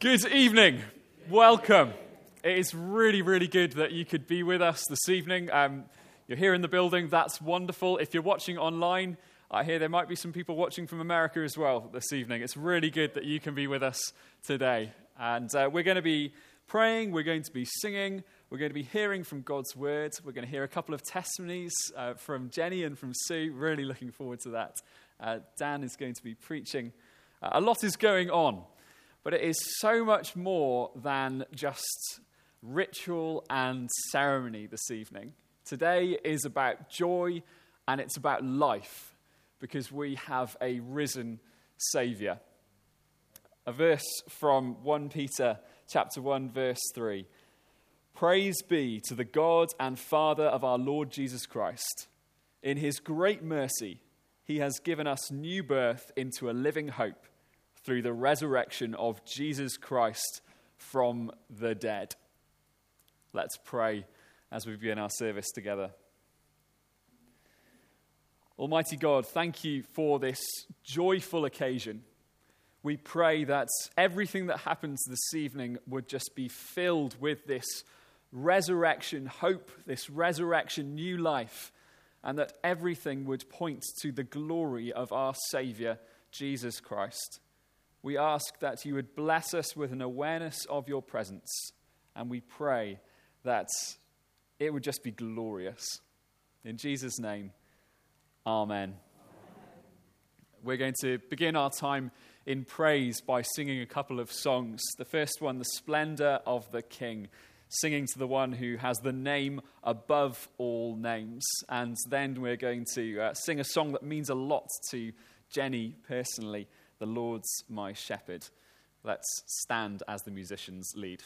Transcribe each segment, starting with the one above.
Good evening. Welcome. It is really, really good that you could be with us this evening. Um, you're here in the building. That's wonderful. If you're watching online, I hear there might be some people watching from America as well this evening. It's really good that you can be with us today. And uh, we're going to be praying, we're going to be singing, we're going to be hearing from God's word. We're going to hear a couple of testimonies uh, from Jenny and from Sue. Really looking forward to that. Uh, Dan is going to be preaching. Uh, a lot is going on. But it is so much more than just ritual and ceremony this evening. Today is about joy and it's about life because we have a risen Saviour. A verse from 1 Peter chapter 1 verse 3. Praise be to the God and Father of our Lord Jesus Christ. In his great mercy, he has given us new birth into a living hope through the resurrection of Jesus Christ from the dead. Let's pray as we begin our service together. Almighty God, thank you for this joyful occasion. We pray that everything that happens this evening would just be filled with this resurrection hope, this resurrection new life, and that everything would point to the glory of our Saviour, Jesus Christ. We ask that you would bless us with an awareness of your presence, and we pray that it would just be glorious. In Jesus' name, Amen. We're going to begin our time in praise by singing a couple of songs. The first one, The Splendor of the King, singing to the one who has the name above all names. And then we're going to uh, sing a song that means a lot to Jenny personally. The Lord's my shepherd. Let's stand as the musicians lead.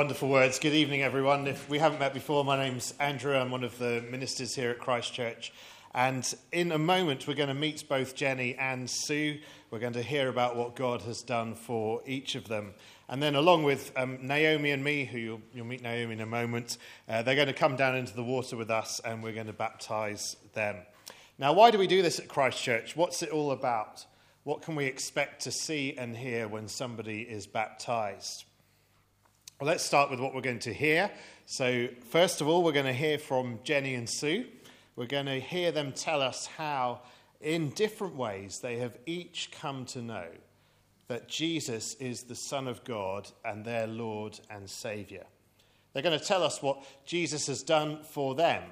Wonderful words. Good evening, everyone. If we haven't met before, my name's Andrew. I'm one of the ministers here at Christchurch. And in a moment, we're going to meet both Jenny and Sue. We're going to hear about what God has done for each of them. And then, along with um, Naomi and me, who you'll, you'll, meet Naomi in a moment, uh, they're going to come down into the water with us and we're going to baptize them. Now, why do we do this at Christchurch? What's it all about? What can we expect to see and hear when somebody is baptized? Well, let's start with what we're going to hear. So, first of all, we're going to hear from Jenny and Sue. We're going to hear them tell us how, in different ways, they have each come to know that Jesus is the Son of God and their Lord and Saviour. They're going to tell us what Jesus has done for them,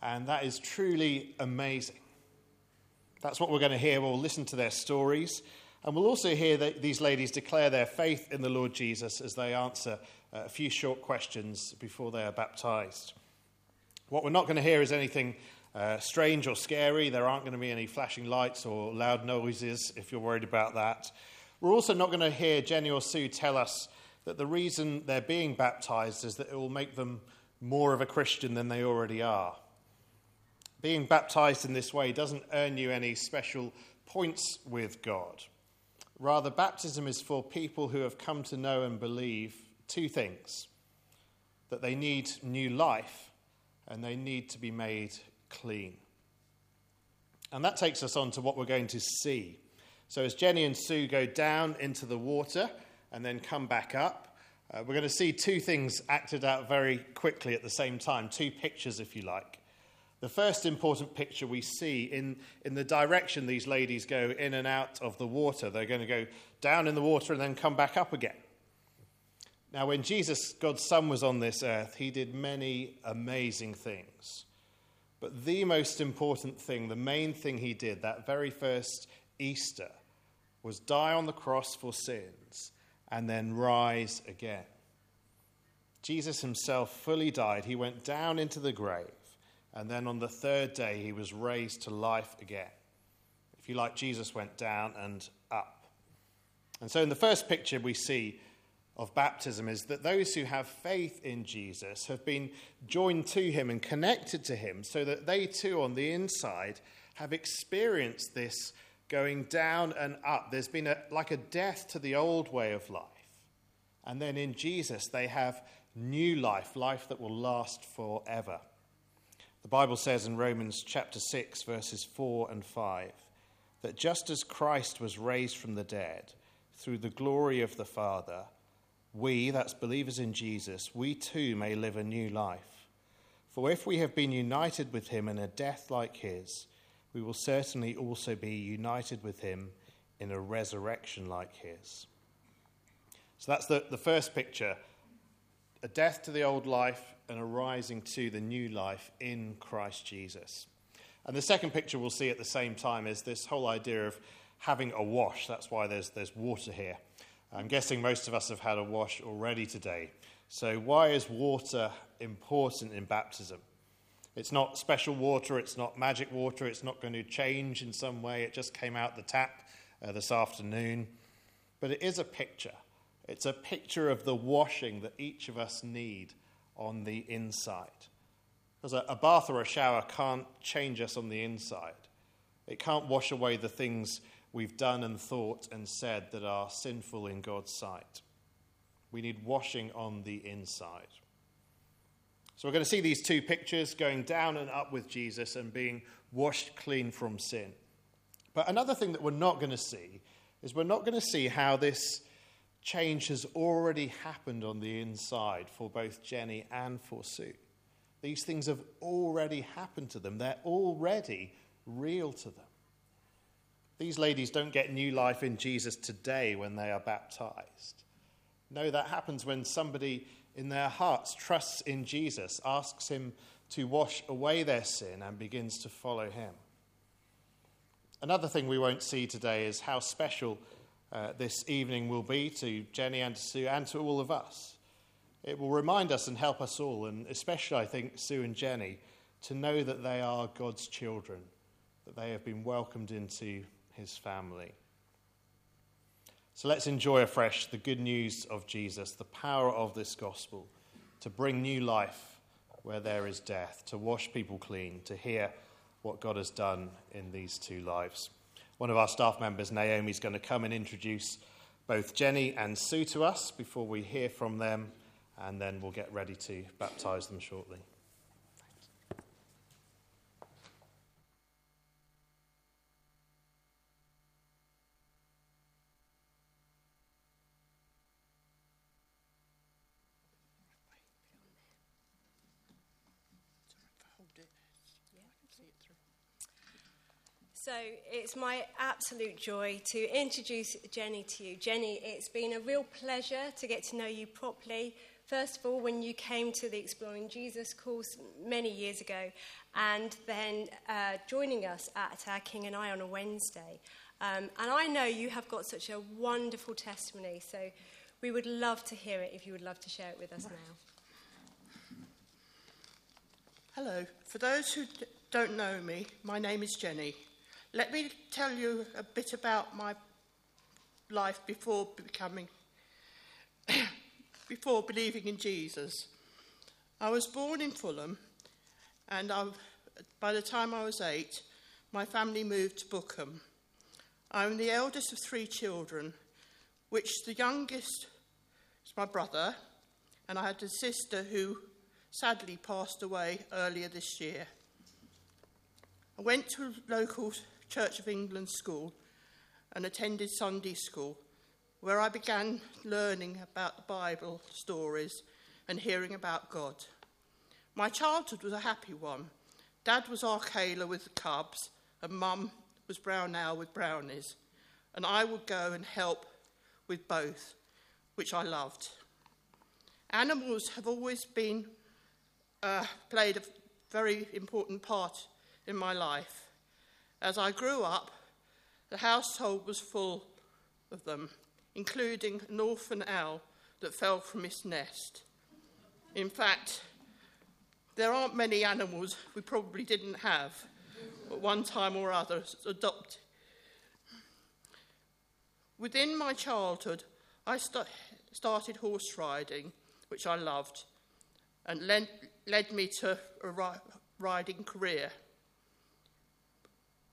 and that is truly amazing. That's what we're going to hear. We'll listen to their stories, and we'll also hear these ladies declare their faith in the Lord Jesus as they answer a few short questions before they are baptized. What we're not going to hear is anything uh, strange or scary. There aren't going to be any flashing lights or loud noises if you're worried about that. We're also not going to hear Jenny or Sue tell us that the reason they're being baptized is that it will make them more of a Christian than they already are. Being baptized in this way doesn't earn you any special points with God. Rather, baptism is for people who have come to know and believe two things that they need new life and they need to be made clean. And that takes us on to what we're going to see so, as Jenny and Sue go down into the water and then come back up, uh, we're going to see two things acted out very quickly at the same time, two pictures, if you like. The first important picture we see in, in the direction these ladies go in and out of the water. They're going to go down in the water and then come back up again. Now, when Jesus, God's Son, was on this earth, he did many amazing things. But the most important thing, the main thing he did, that very first Easter was die on the cross for sins and then rise again. Jesus himself fully died. He went down into the grave, and then on the third day, he was raised to life again. If you like, Jesus went down and up. And so, in the first picture we see of baptism, is that those who have faith in Jesus have been joined to him and connected to him so that they too, on the inside, have experienced this going down and up. There's been a, like a death to the old way of life. And then in Jesus, they have new life, life that will last forever. The Bible says in Romans chapter 6, verses 4 and 5, that just as Christ was raised from the dead through the glory of the Father, we, that's believers in Jesus, we too may live a new life. For if we have been united with him in a death like his, we will certainly also be united with him in a resurrection like his. So that's the, the first picture a death to the old life and arising to the new life in Christ Jesus. And the second picture we'll see at the same time is this whole idea of having a wash. That's why there's, there's water here. I'm guessing most of us have had a wash already today. So, why is water important in baptism? It's not special water, it's not magic water, it's not going to change in some way. It just came out the tap uh, this afternoon. But it is a picture. It's a picture of the washing that each of us need on the inside. Because a, a bath or a shower can't change us on the inside, it can't wash away the things we've done and thought and said that are sinful in God's sight. We need washing on the inside. So we're going to see these two pictures going down and up with Jesus and being washed clean from sin. But another thing that we're not going to see is we're not going to see how this change has already happened on the inside for both Jenny and for Sue. These things have already happened to them, they're already real to them. These ladies don't get new life in Jesus today when they are baptized. No, that happens when somebody in their hearts trusts in Jesus, asks him to wash away their sin, and begins to follow him. Another thing we won't see today is how special uh, this evening will be to Jenny and to Sue and to all of us. It will remind us and help us all, and especially, I think, Sue and Jenny, to know that they are God's children, that they have been welcomed into his family. So let's enjoy afresh the good news of Jesus, the power of this gospel to bring new life where there is death, to wash people clean, to hear what God has done in these two lives. One of our staff members, Naomi, is going to come and introduce both Jenny and Sue to us before we hear from them, and then we'll get ready to baptize them shortly. So it's my absolute joy to introduce Jenny to you. Jenny, it's been a real pleasure to get to know you properly. First of all, when you came to the Exploring Jesus course many years ago, and then uh, joining us at our King and I on a Wednesday. Um, and I know you have got such a wonderful testimony, so we would love to hear it if you would love to share it with us now. Hello. For those who d- don't know me, my name is Jenny. Let me tell you a bit about my life before becoming, before believing in Jesus. I was born in Fulham, and I, by the time I was eight, my family moved to Bookham. I'm the eldest of three children, which the youngest is my brother, and I had a sister who sadly passed away earlier this year. I went to local Church of England school and attended Sunday school, where I began learning about the Bible stories and hearing about God. My childhood was a happy one. Dad was Akela with the Cubs, and Mum was Brown Owl with Brownies, and I would go and help with both, which I loved. Animals have always been uh, played a very important part in my life. As I grew up, the household was full of them, including an orphan owl that fell from its nest. In fact, there aren't many animals we probably didn't have at one time or other adopted. Within my childhood, I st- started horse riding, which I loved, and led, led me to a ri- riding career.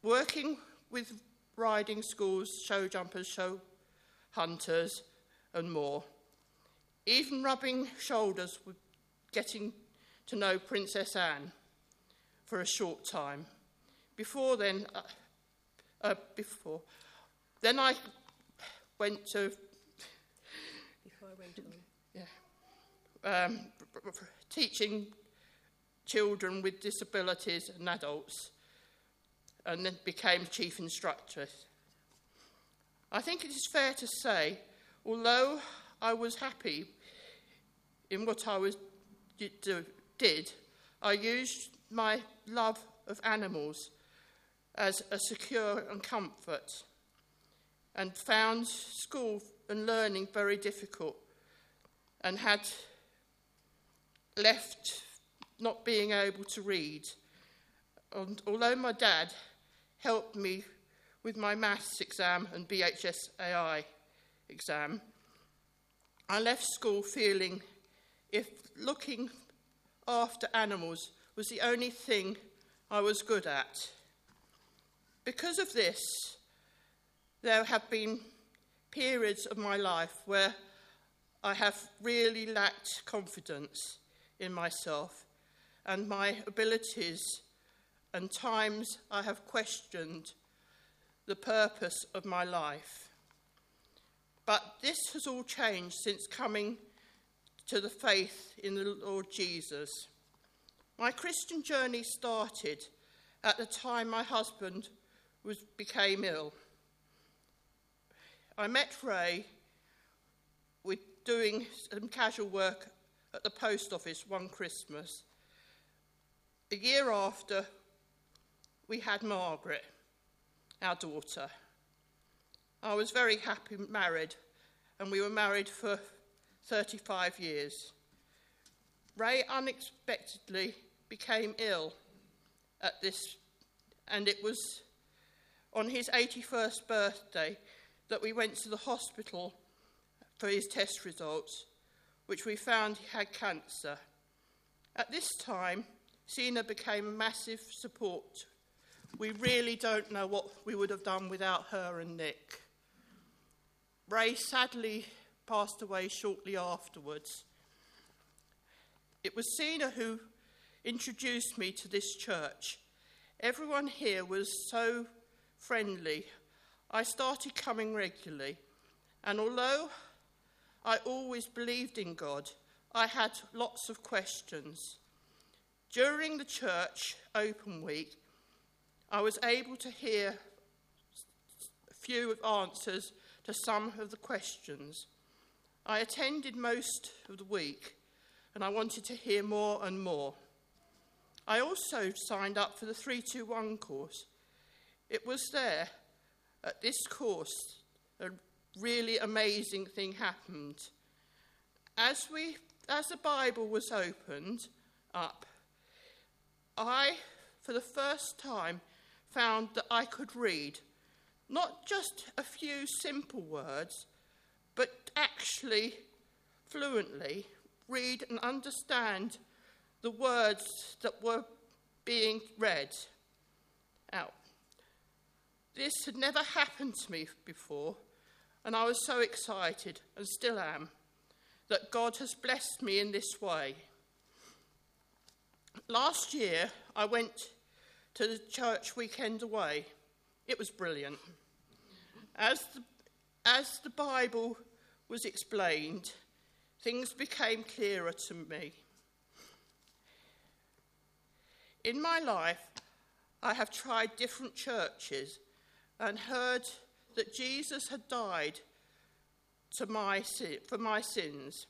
Working with riding schools, show jumpers, show hunters, and more. Even rubbing shoulders with getting to know Princess Anne for a short time. Before then, uh, uh, before, then I went to Before I went on. yeah, um, teaching children with disabilities and adults, and then became chief instructor. I think it is fair to say, although I was happy in what I was did, I used my love of animals as a secure and comfort, and found school and learning very difficult, and had left not being able to read. And although my dad helped me with my maths exam and BHSAI exam, I left school feeling if looking after animals was the only thing I was good at. Because of this, there have been periods of my life where I have really lacked confidence in myself and my abilities, and times I have questioned the purpose of my life. But this has all changed since coming to the faith in the Lord Jesus. My Christian journey started at the time my husband was, became ill. I met Ray with doing some casual work at the post office one Christmas. A year after, we had Margaret, our daughter. I was very happy married, and we were married for 35 years. Ray unexpectedly became ill at this, and it was on his 81st birthday that we went to the hospital for his test results, which we found he had cancer. At this time, Sina became a massive support. We really don't know what we would have done without her and Nick. Ray sadly passed away shortly afterwards. It was Sina who introduced me to this church. Everyone here was so friendly. I started coming regularly, and although I always believed in God, I had lots of questions. During the church open week, I was able to hear a few answers to some of the questions. I attended most of the week and I wanted to hear more and more. I also signed up for the 321 course. It was there at this course a really amazing thing happened. As we as the Bible was opened up, I for the first time found that I could read not just a few simple words, but actually fluently read and understand the words that were being read out. This had never happened to me before, and I was so excited, and still am, that God has blessed me in this way. Last year, I went to the church weekend away. It was brilliant. As the, as the Bible was explained, things became clearer to me. In my life, I have tried different churches and heard that Jesus had died my, for my sins,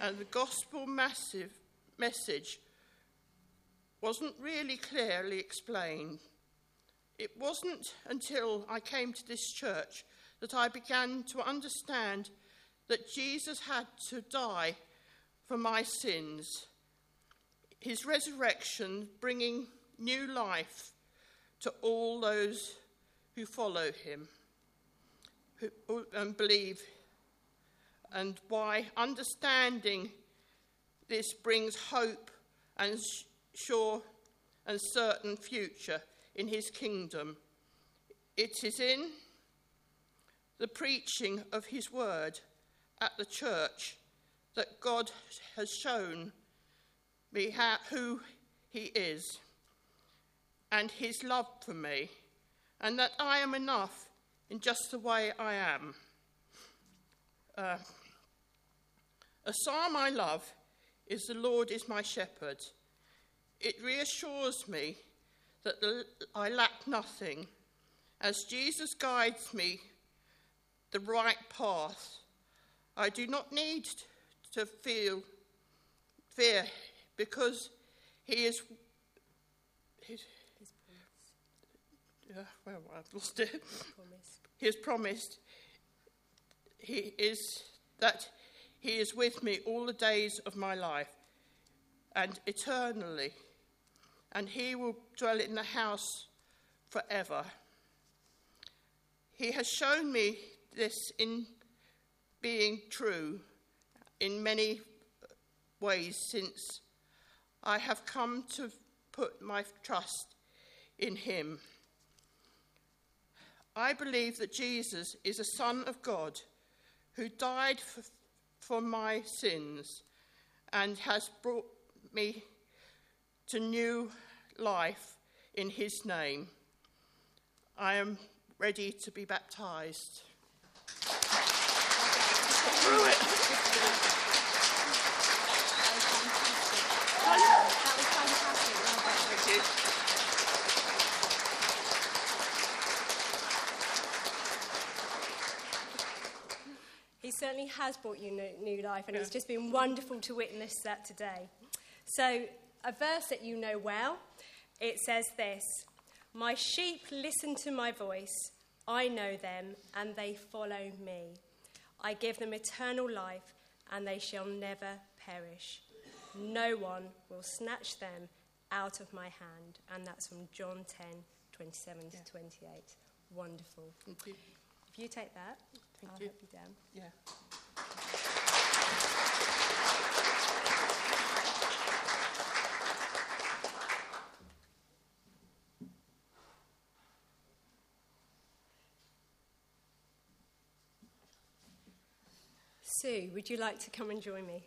and the gospel massive message wasn't really clearly explained. It wasn't until I came to this church that I began to understand that Jesus had to die for my sins. His resurrection bringing new life to all those who follow him and believe, and why understanding this brings hope and sure and certain future in his kingdom. It is in the preaching of his word at the church that God has shown me how, who he is and his love for me, and that I am enough in just the way I am. Uh, a psalm I love is The Lord is my shepherd. It reassures me that the, I lack nothing as Jesus guides me the right path. I do not need to feel fear because he is. He, yeah, uh, well, I've lost it. Promise. He has promised. He is that he is with me all the days of my life and eternally and he will dwell in the house forever. He has shown me this in being true in many ways since I have come to put my trust in him. I believe that Jesus is a Son of God who died for, for my sins and has brought me to new life in his name. I am ready to be baptized. He certainly has brought you new life, and yeah. it's just been wonderful to witness that today. So, a verse that you know well. It says this My sheep listen to my voice. I know them, and they follow me. I give them eternal life, and they shall never perish. No one will snatch them out of my hand. And that's from John 10 27 yeah. to 28. Wonderful. If If you take that, Thank I'll you. help you down. Yeah. Sue, would you like to come and join me?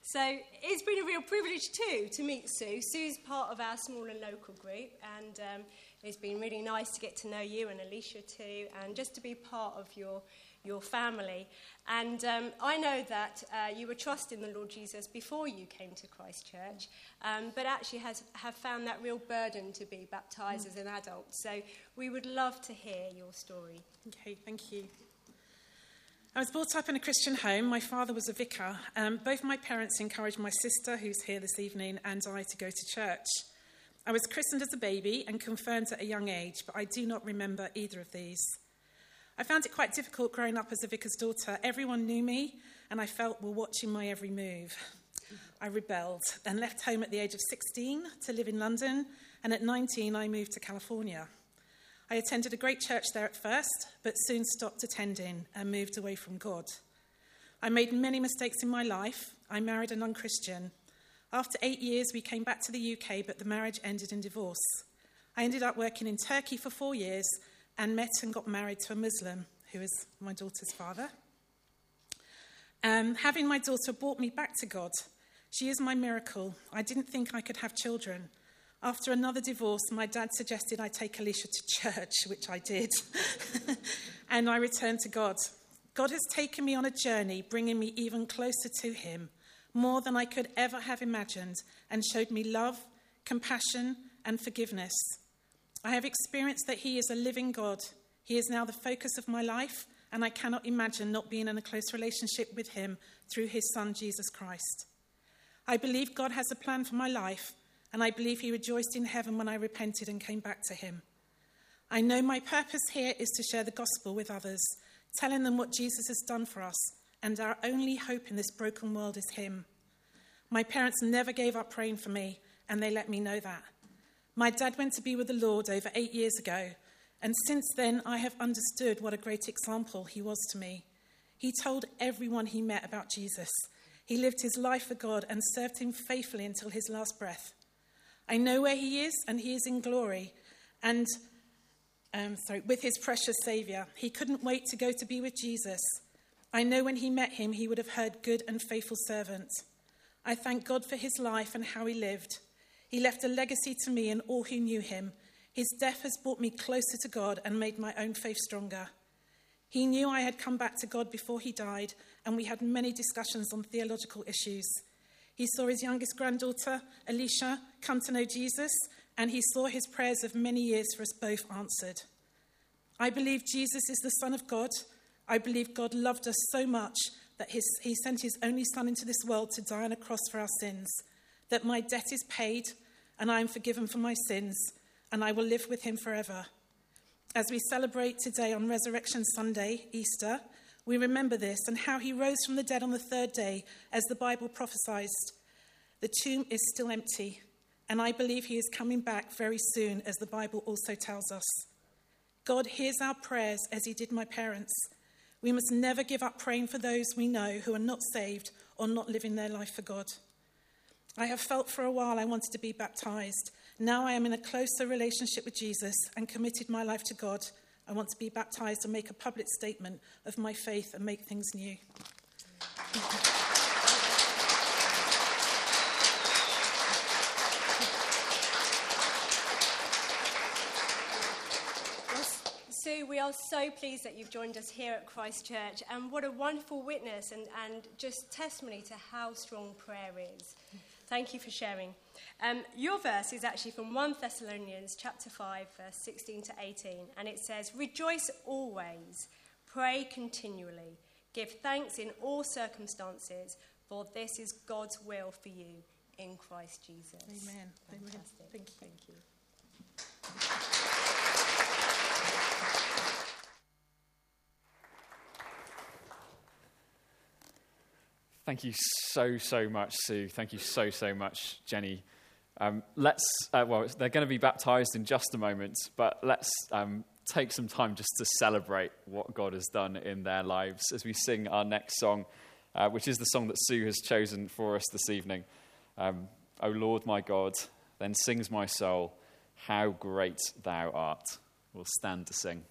So it's been a real privilege too to meet Sue. Sue's part of our smaller local group, and um, it's been really nice to get to know you and Alicia too, and just to be part of your your family. And um, I know that uh, you were trusting the Lord Jesus before you came to Christchurch, um, but actually has have found that real burden to be baptised as an adult. So we would love to hear your story. Okay, thank you. I was brought up in a Christian home. My father was a vicar. Um, both my parents encouraged my sister, who's here this evening, and I to go to church. I was christened as a baby and confirmed at a young age, but I do not remember either of these. I found it quite difficult growing up as a vicar's daughter. Everyone knew me, and I felt were watching my every move. I rebelled and left home at the age of 16 to live in London, and at 19, I moved to California. I attended a great church there at first, but soon stopped attending and moved away from God. I made many mistakes in my life. I married a non Christian. After eight years, we came back to the UK, but the marriage ended in divorce. I ended up working in Turkey for four years and met and got married to a Muslim who is my daughter's father. Um, having my daughter brought me back to God. She is my miracle. I didn't think I could have children. After another divorce, my dad suggested I take Alicia to church, which I did. and I returned to God. God has taken me on a journey, bringing me even closer to Him, more than I could ever have imagined, and showed me love, compassion, and forgiveness. I have experienced that He is a living God. He is now the focus of my life, and I cannot imagine not being in a close relationship with Him through His Son, Jesus Christ. I believe God has a plan for my life, and I believe He rejoiced in heaven when I repented and came back to Him. I know my purpose here is to share the gospel with others, telling them what Jesus has done for us, and our only hope in this broken world is Him. My parents never gave up praying for me, and they let me know that. My dad went to be with the Lord over eight years ago, and since then I have understood what a great example he was to me. He told everyone he met about Jesus. He lived his life for God and served him faithfully until his last breath. I know where he is, and he is in glory, and um, sorry, with his precious Saviour. He couldn't wait to go to be with Jesus. I know when he met him, he would have heard, Good and faithful servant. I thank God for his life and how he lived. He left a legacy to me and all who knew him. His death has brought me closer to God and made my own faith stronger. He knew I had come back to God before he died, and we had many discussions on theological issues. He saw his youngest granddaughter, Alicia, come to know Jesus, and he saw his prayers of many years for us both answered. I believe Jesus is the Son of God. I believe God loved us so much that his, he sent his only Son into this world to die on a cross for our sins, that my debt is paid, and I am forgiven for my sins, and I will live with him forever. As we celebrate today on Resurrection Sunday, Easter, we remember this and how he rose from the dead on the third day, as the Bible prophesies. The tomb is still empty, and I believe he is coming back very soon, as the Bible also tells us. God hears our prayers as he did my parents. We must never give up praying for those we know who are not saved or not living their life for God. I have felt for a while I wanted to be baptized. Now I am in a closer relationship with Jesus and committed my life to God. I want to be baptized and make a public statement of my faith and make things new. Sue, we are so pleased that you've joined us here at Christchurch, and what a wonderful witness and, and just testimony to how strong prayer is. Thank you for sharing. Um, your verse is actually from 1 Thessalonians chapter 5, verse 16 to 18, and it says, Rejoice always, pray continually, give thanks in all circumstances, for this is God's will for you in Christ Jesus. Amen. Amen. Fantastic. Thank you. Thank you. Thank you so, so much, Sue. Thank you so, so much, Jenny. Um, let's, uh, well, they're going to be baptized in just a moment, but let's um, take some time just to celebrate what God has done in their lives as we sing our next song, uh, which is the song that Sue has chosen for us this evening. Um, o Lord my God, then sings my soul, how great thou art. We'll stand to sing.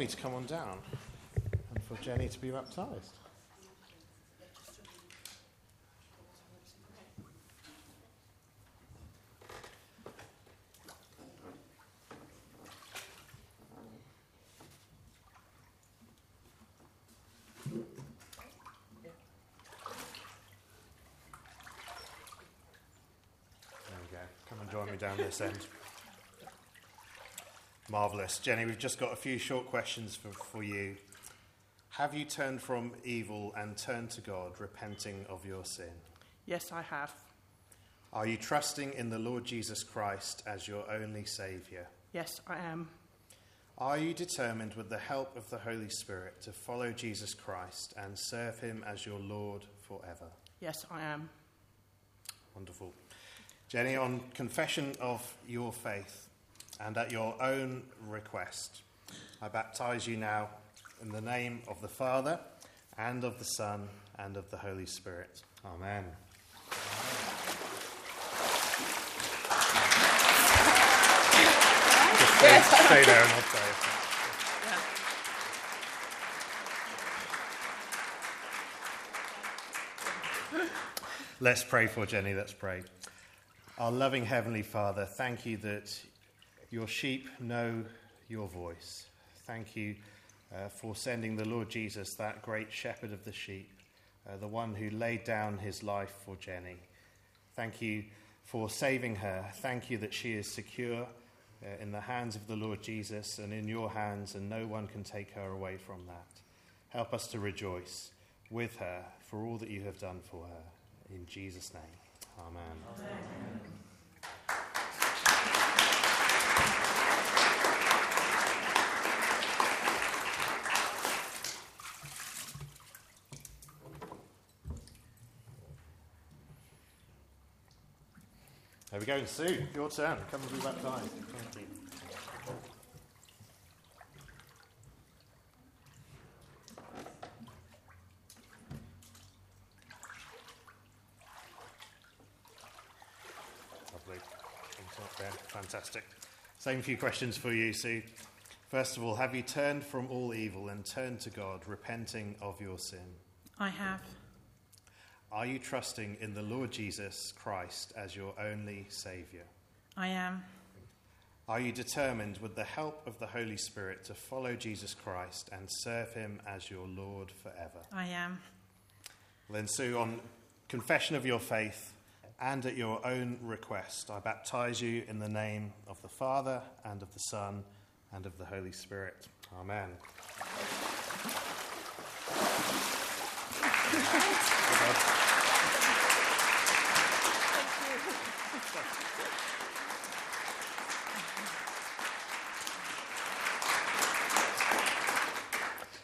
And to come on down and for Jenny to be baptized. Come and join me down this end. Marvellous. Jenny, we've just got a few short questions for, for you. Have you turned from evil and turned to God, repenting of your sin? Yes, I have. Are you trusting in the Lord Jesus Christ as your only Saviour? Yes, I am. Are you determined, with the help of the Holy Spirit, to follow Jesus Christ and serve Him as your Lord forever? Yes, I am. Wonderful. Jenny, on confession of your faith and at your own request, I baptize you now in the name of the Father and of the Son and of the Holy Spirit. Amen. Stay there and I'll pray. Let's pray for Jenny. Let's pray. Our loving Heavenly Father, thank you that your sheep know your voice. Thank you uh, for sending the Lord Jesus, that great shepherd of the sheep, uh, the one who laid down his life for Jenny. Thank you for saving her. Thank you that she is secure uh, in the hands of the Lord Jesus and in your hands, and no one can take her away from that. Help us to rejoice with her for all that you have done for her. In Jesus' name, amen. There we go, Sue. Your turn. Come and be baptized. Thank you. Fantastic. Same few questions for you, Sue. First of all, have you turned from all evil and turned to God, repenting of your sin? I have. Are you trusting in the Lord Jesus Christ as your only Saviour? I am. Are you determined, with the help of the Holy Spirit, to follow Jesus Christ and serve him as your Lord forever? I am. Then, Sue, on confession of your faith and at your own request, I baptize you in the name of the Father and of the Son and of the Holy Spirit. Amen.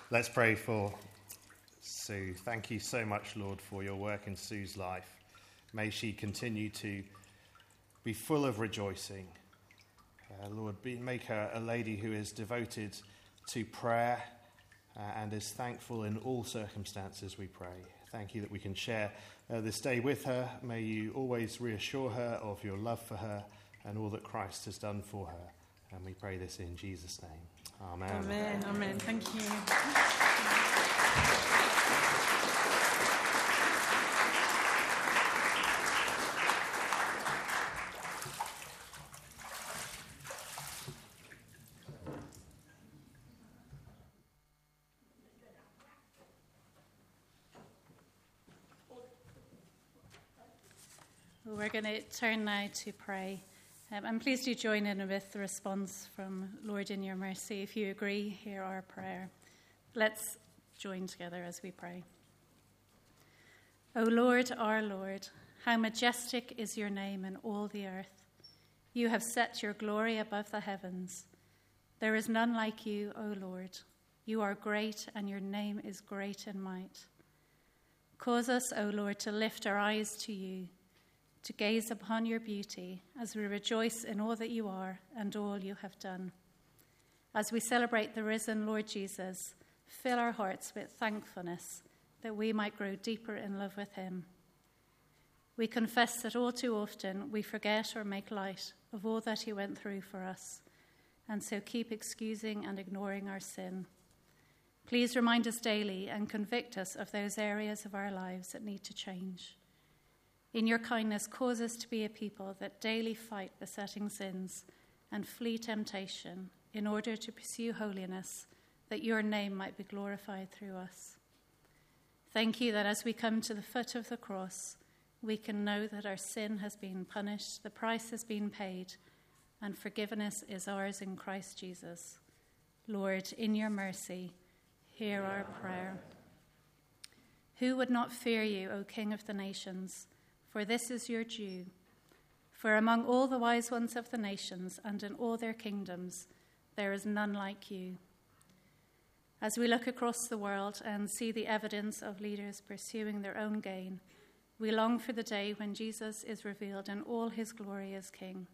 Let's pray for Sue. Thank you so much, Lord, for your work in Sue's life. May she continue to be full of rejoicing. Uh, Lord, be, make her a lady who is devoted to prayer uh, and is thankful in all circumstances, we pray. Thank you that we can share uh, this day with her. May you always reassure her of your love for her and all that Christ has done for her. And we pray this in Jesus' name. Amen. Amen. Amen. Thank you. Well, We're going to turn now to pray. Um, and please do join in with the response from Lord in your mercy. If you agree, hear our prayer. Let's join together as we pray. O Lord, our Lord, how majestic is your name in all the earth. You have set your glory above the heavens. There is none like you, O Lord. You are great, and your name is great in might. Cause us, O Lord, to lift our eyes to you to gaze upon your beauty as we rejoice in all that you are and all you have done. As we celebrate the risen Lord Jesus, fill our hearts with thankfulness that we might grow deeper in love with him. We confess that all too often we forget or make light of all that he went through for us, and so keep excusing and ignoring our sin. Please remind us daily and convict us of those areas of our lives that need to change. In your kindness, cause us to be a people that daily fight besetting sins and flee temptation in order to pursue holiness, that your name might be glorified through us. Thank you that as we come to the foot of the cross, we can know that our sin has been punished, the price has been paid, and forgiveness is ours in Christ Jesus. Lord, in your mercy, hear our prayer. Who would not fear you, O King of the nations? For this is your due. For among all the wise ones of the nations and in all their kingdoms, there is none like you. As we look across the world and see the evidence of leaders pursuing their own gain, we long for the day when Jesus is revealed in all his glory as King.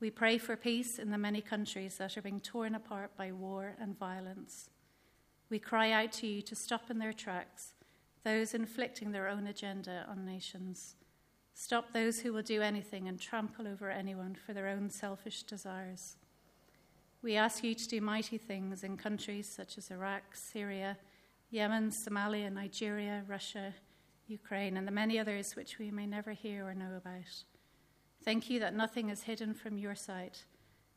We pray for peace in the many countries that are being torn apart by war and violence. We cry out to you to stop in their tracks those inflicting their own agenda on nations. Stop those who will do anything and trample over anyone for their own selfish desires. We ask you to do mighty things in countries such as Iraq, Syria, Yemen, Somalia, Nigeria, Russia, Ukraine, and the many others which we may never hear or know about. Thank you that nothing is hidden from your sight,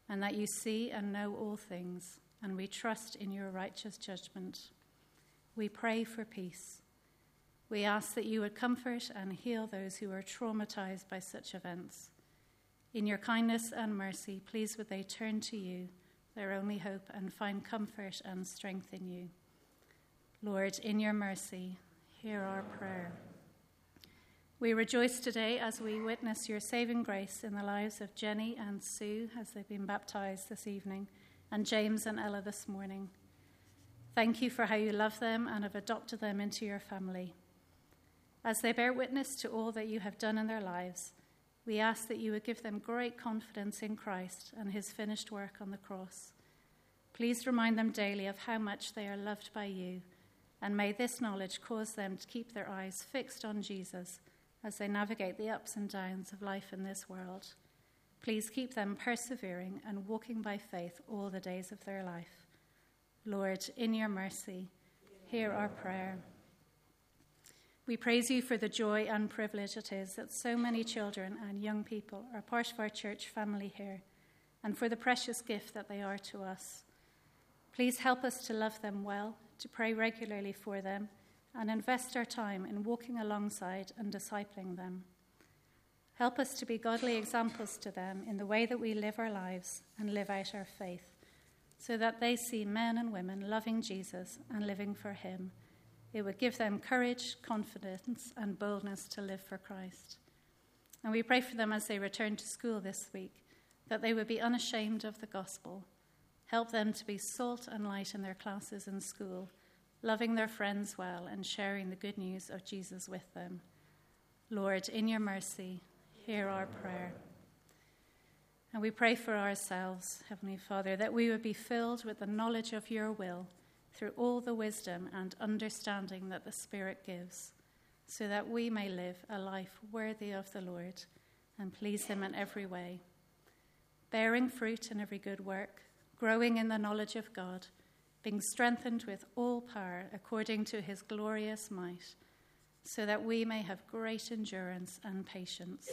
and that you see and know all things, and we trust in your righteous judgment. We pray for peace. We ask that you would comfort and heal those who are traumatized by such events. In your kindness and mercy, please would they turn to you, their only hope, and find comfort and strength in you. Lord, in your mercy, hear our prayer. We rejoice today as we witness your saving grace in the lives of Jenny and Sue as they've been baptized this evening, and James and Ella this morning. Thank you for how you love them and have adopted them into your family. As they bear witness to all that you have done in their lives, we ask that you would give them great confidence in Christ and his finished work on the cross. Please remind them daily of how much they are loved by you and may this knowledge cause them to keep their eyes fixed on Jesus as they navigate the ups and downs of life in this world. Please keep them persevering and walking by faith all the days of their life. Lord, in your mercy, hear our prayer. We praise you for the joy and privilege it is that so many children and young people are part of our church family here, and for the precious gift that they are to us. Please help us to love them well to pray regularly for them, and invest our time in walking alongside and discipling them. Help us to be godly examples to them in the way that we live our lives and live out our faith, so that they see men and women loving Jesus and living for Him. It would give them courage, confidence, and boldness to live for Christ. And we pray for them as they return to school this week that they would be unashamed of the gospel Help them to be salt and light in their classes and school, loving their friends well and sharing the good news of Jesus with them. Lord, in your mercy, hear our prayer. And we pray for ourselves, Heavenly Father, that we would be filled with the knowledge of your will through all the wisdom and understanding that the Spirit gives, so that we may live a life worthy of the Lord and please Him in every way, bearing fruit in every good work growing in the knowledge of God, being strengthened with all power according to his glorious might, so that we may have great endurance and patience,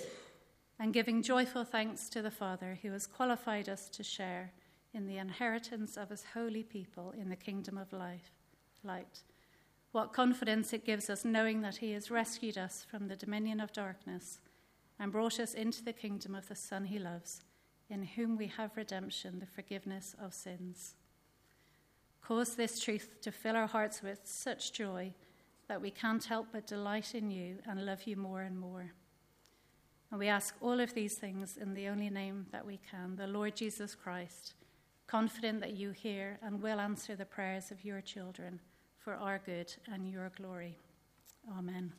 and giving joyful thanks to the Father who has qualified us to share in the inheritance of his holy people in the kingdom of life, light. What confidence it gives us knowing that he has rescued us from the dominion of darkness and brought us into the kingdom of the Son he loves in whom we have redemption, the forgiveness of sins. Cause this truth to fill our hearts with such joy that we can't help but delight in you and love you more and more. And we ask all of these things in the only name that we can, the Lord Jesus Christ, confident that you hear and will answer the prayers of your children for our good and your glory. Amen.